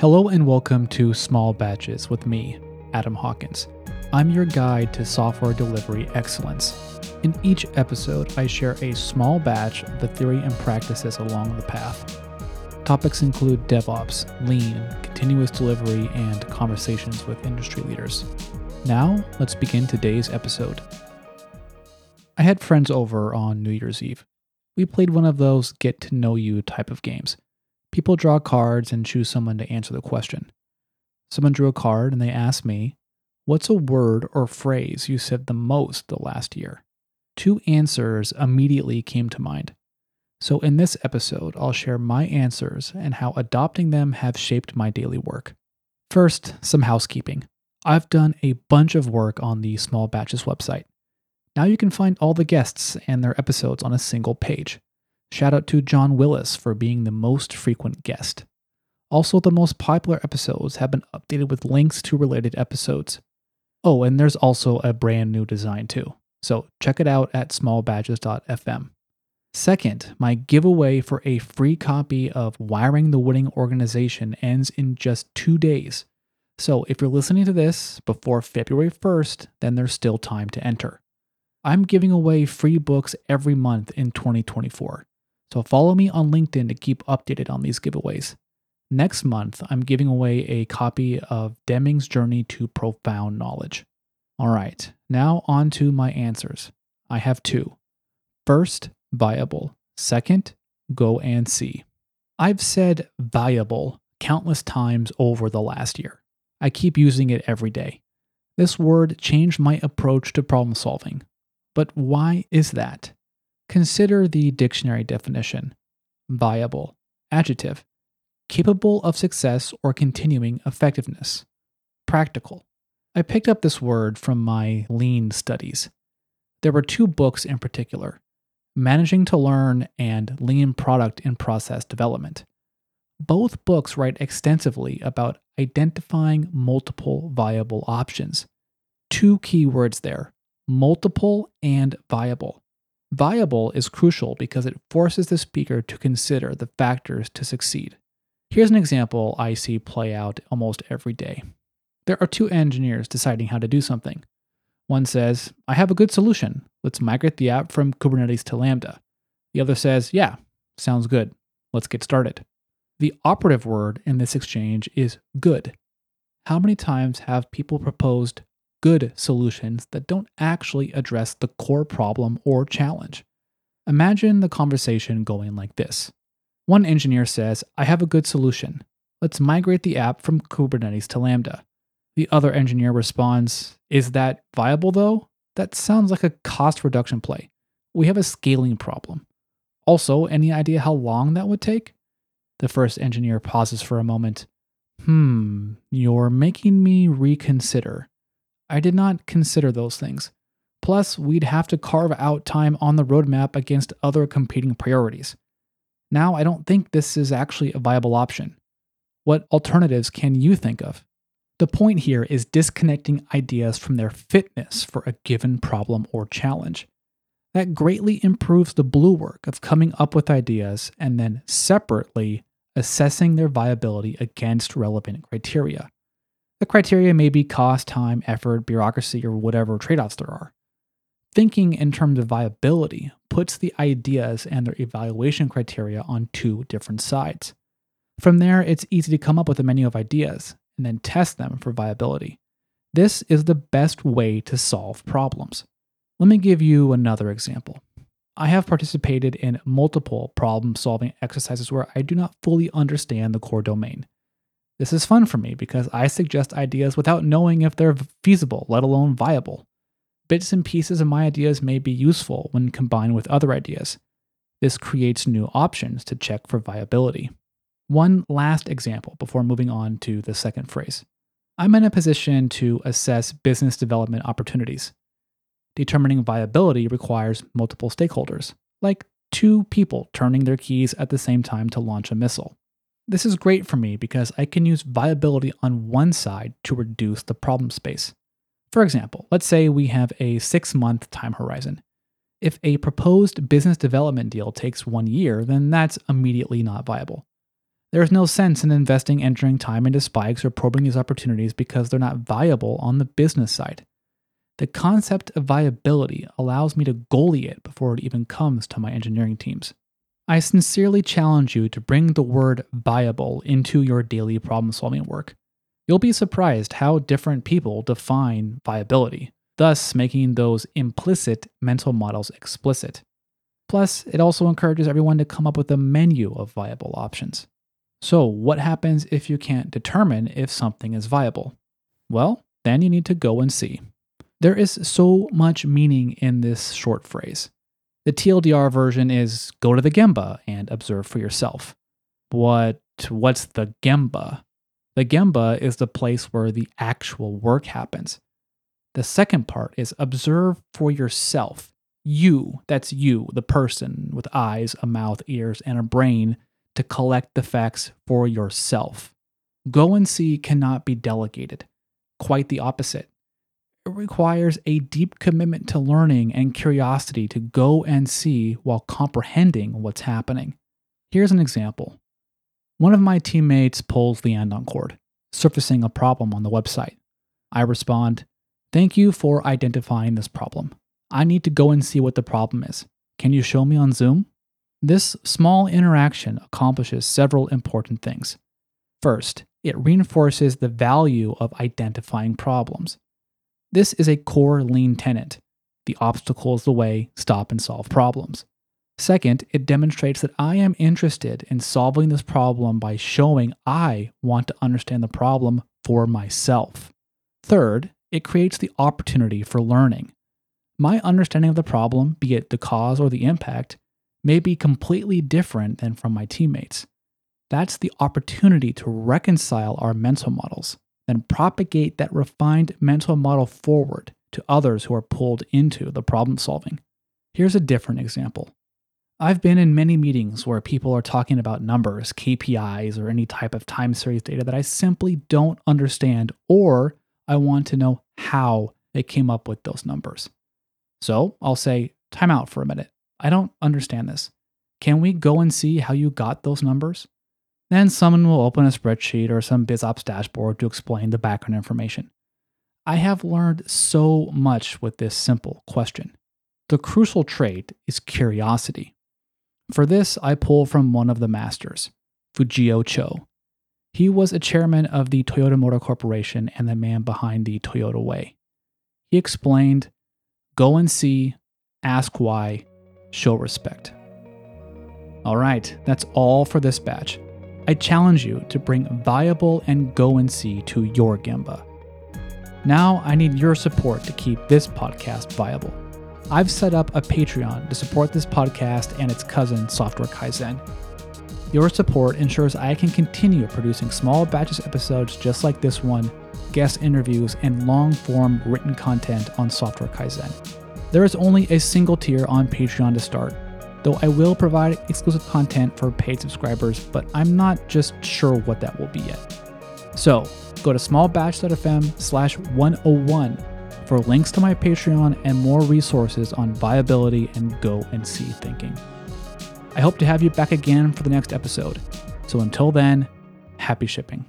Hello and welcome to Small Batches with me, Adam Hawkins. I'm your guide to software delivery excellence. In each episode, I share a small batch of the theory and practices along the path. Topics include DevOps, lean, continuous delivery, and conversations with industry leaders. Now, let's begin today's episode. I had friends over on New Year's Eve. We played one of those get to know you type of games. People draw cards and choose someone to answer the question. Someone drew a card and they asked me, What's a word or phrase you said the most the last year? Two answers immediately came to mind. So, in this episode, I'll share my answers and how adopting them have shaped my daily work. First, some housekeeping. I've done a bunch of work on the Small Batches website. Now you can find all the guests and their episodes on a single page. Shout out to John Willis for being the most frequent guest. Also, the most popular episodes have been updated with links to related episodes. Oh, and there's also a brand new design too. So check it out at smallbatches.fm. Second, my giveaway for a free copy of Wiring the Winning Organization ends in just two days. So if you're listening to this before February 1st, then there's still time to enter. I'm giving away free books every month in 2024. So follow me on LinkedIn to keep updated on these giveaways. Next month, I'm giving away a copy of Deming's Journey to Profound Knowledge. All right, now on to my answers. I have two. First, viable. Second, go and see. I've said viable countless times over the last year. I keep using it every day. This word changed my approach to problem solving. But why is that? Consider the dictionary definition viable, adjective, capable of success or continuing effectiveness, practical. I picked up this word from my lean studies. There were two books in particular Managing to Learn and Lean Product and Process Development. Both books write extensively about identifying multiple viable options. Two key words there multiple and viable. Viable is crucial because it forces the speaker to consider the factors to succeed. Here's an example I see play out almost every day. There are two engineers deciding how to do something. One says, I have a good solution. Let's migrate the app from Kubernetes to Lambda. The other says, Yeah, sounds good. Let's get started. The operative word in this exchange is good. How many times have people proposed good solutions that don't actually address the core problem or challenge. Imagine the conversation going like this One engineer says, I have a good solution. Let's migrate the app from Kubernetes to Lambda. The other engineer responds, Is that viable though? That sounds like a cost reduction play. We have a scaling problem. Also, any idea how long that would take? The first engineer pauses for a moment. Hmm, you're making me reconsider. I did not consider those things. Plus, we'd have to carve out time on the roadmap against other competing priorities. Now, I don't think this is actually a viable option. What alternatives can you think of? The point here is disconnecting ideas from their fitness for a given problem or challenge. That greatly improves the blue work of coming up with ideas and then separately assessing their viability against relevant criteria. The criteria may be cost, time, effort, bureaucracy, or whatever trade offs there are. Thinking in terms of viability puts the ideas and their evaluation criteria on two different sides. From there, it's easy to come up with a menu of ideas and then test them for viability. This is the best way to solve problems. Let me give you another example. I have participated in multiple problem solving exercises where I do not fully understand the core domain. This is fun for me because I suggest ideas without knowing if they're feasible, let alone viable. Bits and pieces of my ideas may be useful when combined with other ideas. This creates new options to check for viability. One last example before moving on to the second phrase. I'm in a position to assess business development opportunities. Determining viability requires multiple stakeholders, like two people turning their keys at the same time to launch a missile. This is great for me because I can use viability on one side to reduce the problem space. For example, let's say we have a six month time horizon. If a proposed business development deal takes one year, then that's immediately not viable. There's no sense in investing entering time into spikes or probing these opportunities because they're not viable on the business side. The concept of viability allows me to goalie it before it even comes to my engineering teams. I sincerely challenge you to bring the word viable into your daily problem solving work. You'll be surprised how different people define viability, thus making those implicit mental models explicit. Plus, it also encourages everyone to come up with a menu of viable options. So, what happens if you can't determine if something is viable? Well, then you need to go and see. There is so much meaning in this short phrase. The TLDR version is go to the Gemba and observe for yourself. What what's the Gemba? The Gemba is the place where the actual work happens. The second part is observe for yourself. You, that's you, the person with eyes, a mouth, ears, and a brain to collect the facts for yourself. Go and see cannot be delegated. Quite the opposite. Requires a deep commitment to learning and curiosity to go and see while comprehending what's happening. Here's an example. One of my teammates pulls the andon cord, surfacing a problem on the website. I respond, Thank you for identifying this problem. I need to go and see what the problem is. Can you show me on Zoom? This small interaction accomplishes several important things. First, it reinforces the value of identifying problems. This is a core lean tenet. The obstacle is the way, stop and solve problems. Second, it demonstrates that I am interested in solving this problem by showing I want to understand the problem for myself. Third, it creates the opportunity for learning. My understanding of the problem, be it the cause or the impact, may be completely different than from my teammates. That's the opportunity to reconcile our mental models, then propagate that refined mental model forward to others who are pulled into the problem solving. Here's a different example. I've been in many meetings where people are talking about numbers, KPIs, or any type of time series data that I simply don't understand, or I want to know how they came up with those numbers. So I'll say, time out for a minute. I don't understand this. Can we go and see how you got those numbers? Then someone will open a spreadsheet or some BizOps dashboard to explain the background information. I have learned so much with this simple question. The crucial trait is curiosity. For this, I pull from one of the masters, Fujio Cho. He was a chairman of the Toyota Motor Corporation and the man behind the Toyota Way. He explained go and see, ask why, show respect. All right, that's all for this batch. I challenge you to bring viable and go and see to your Gemba. Now I need your support to keep this podcast viable. I've set up a Patreon to support this podcast and its cousin, Software Kaizen. Your support ensures I can continue producing small batches episodes just like this one, guest interviews, and long form written content on Software Kaizen. There is only a single tier on Patreon to start, though I will provide exclusive content for paid subscribers, but I'm not just sure what that will be yet. So, go to smallbatch.fm slash 101 for links to my Patreon and more resources on viability and go and see thinking. I hope to have you back again for the next episode. So until then, happy shipping.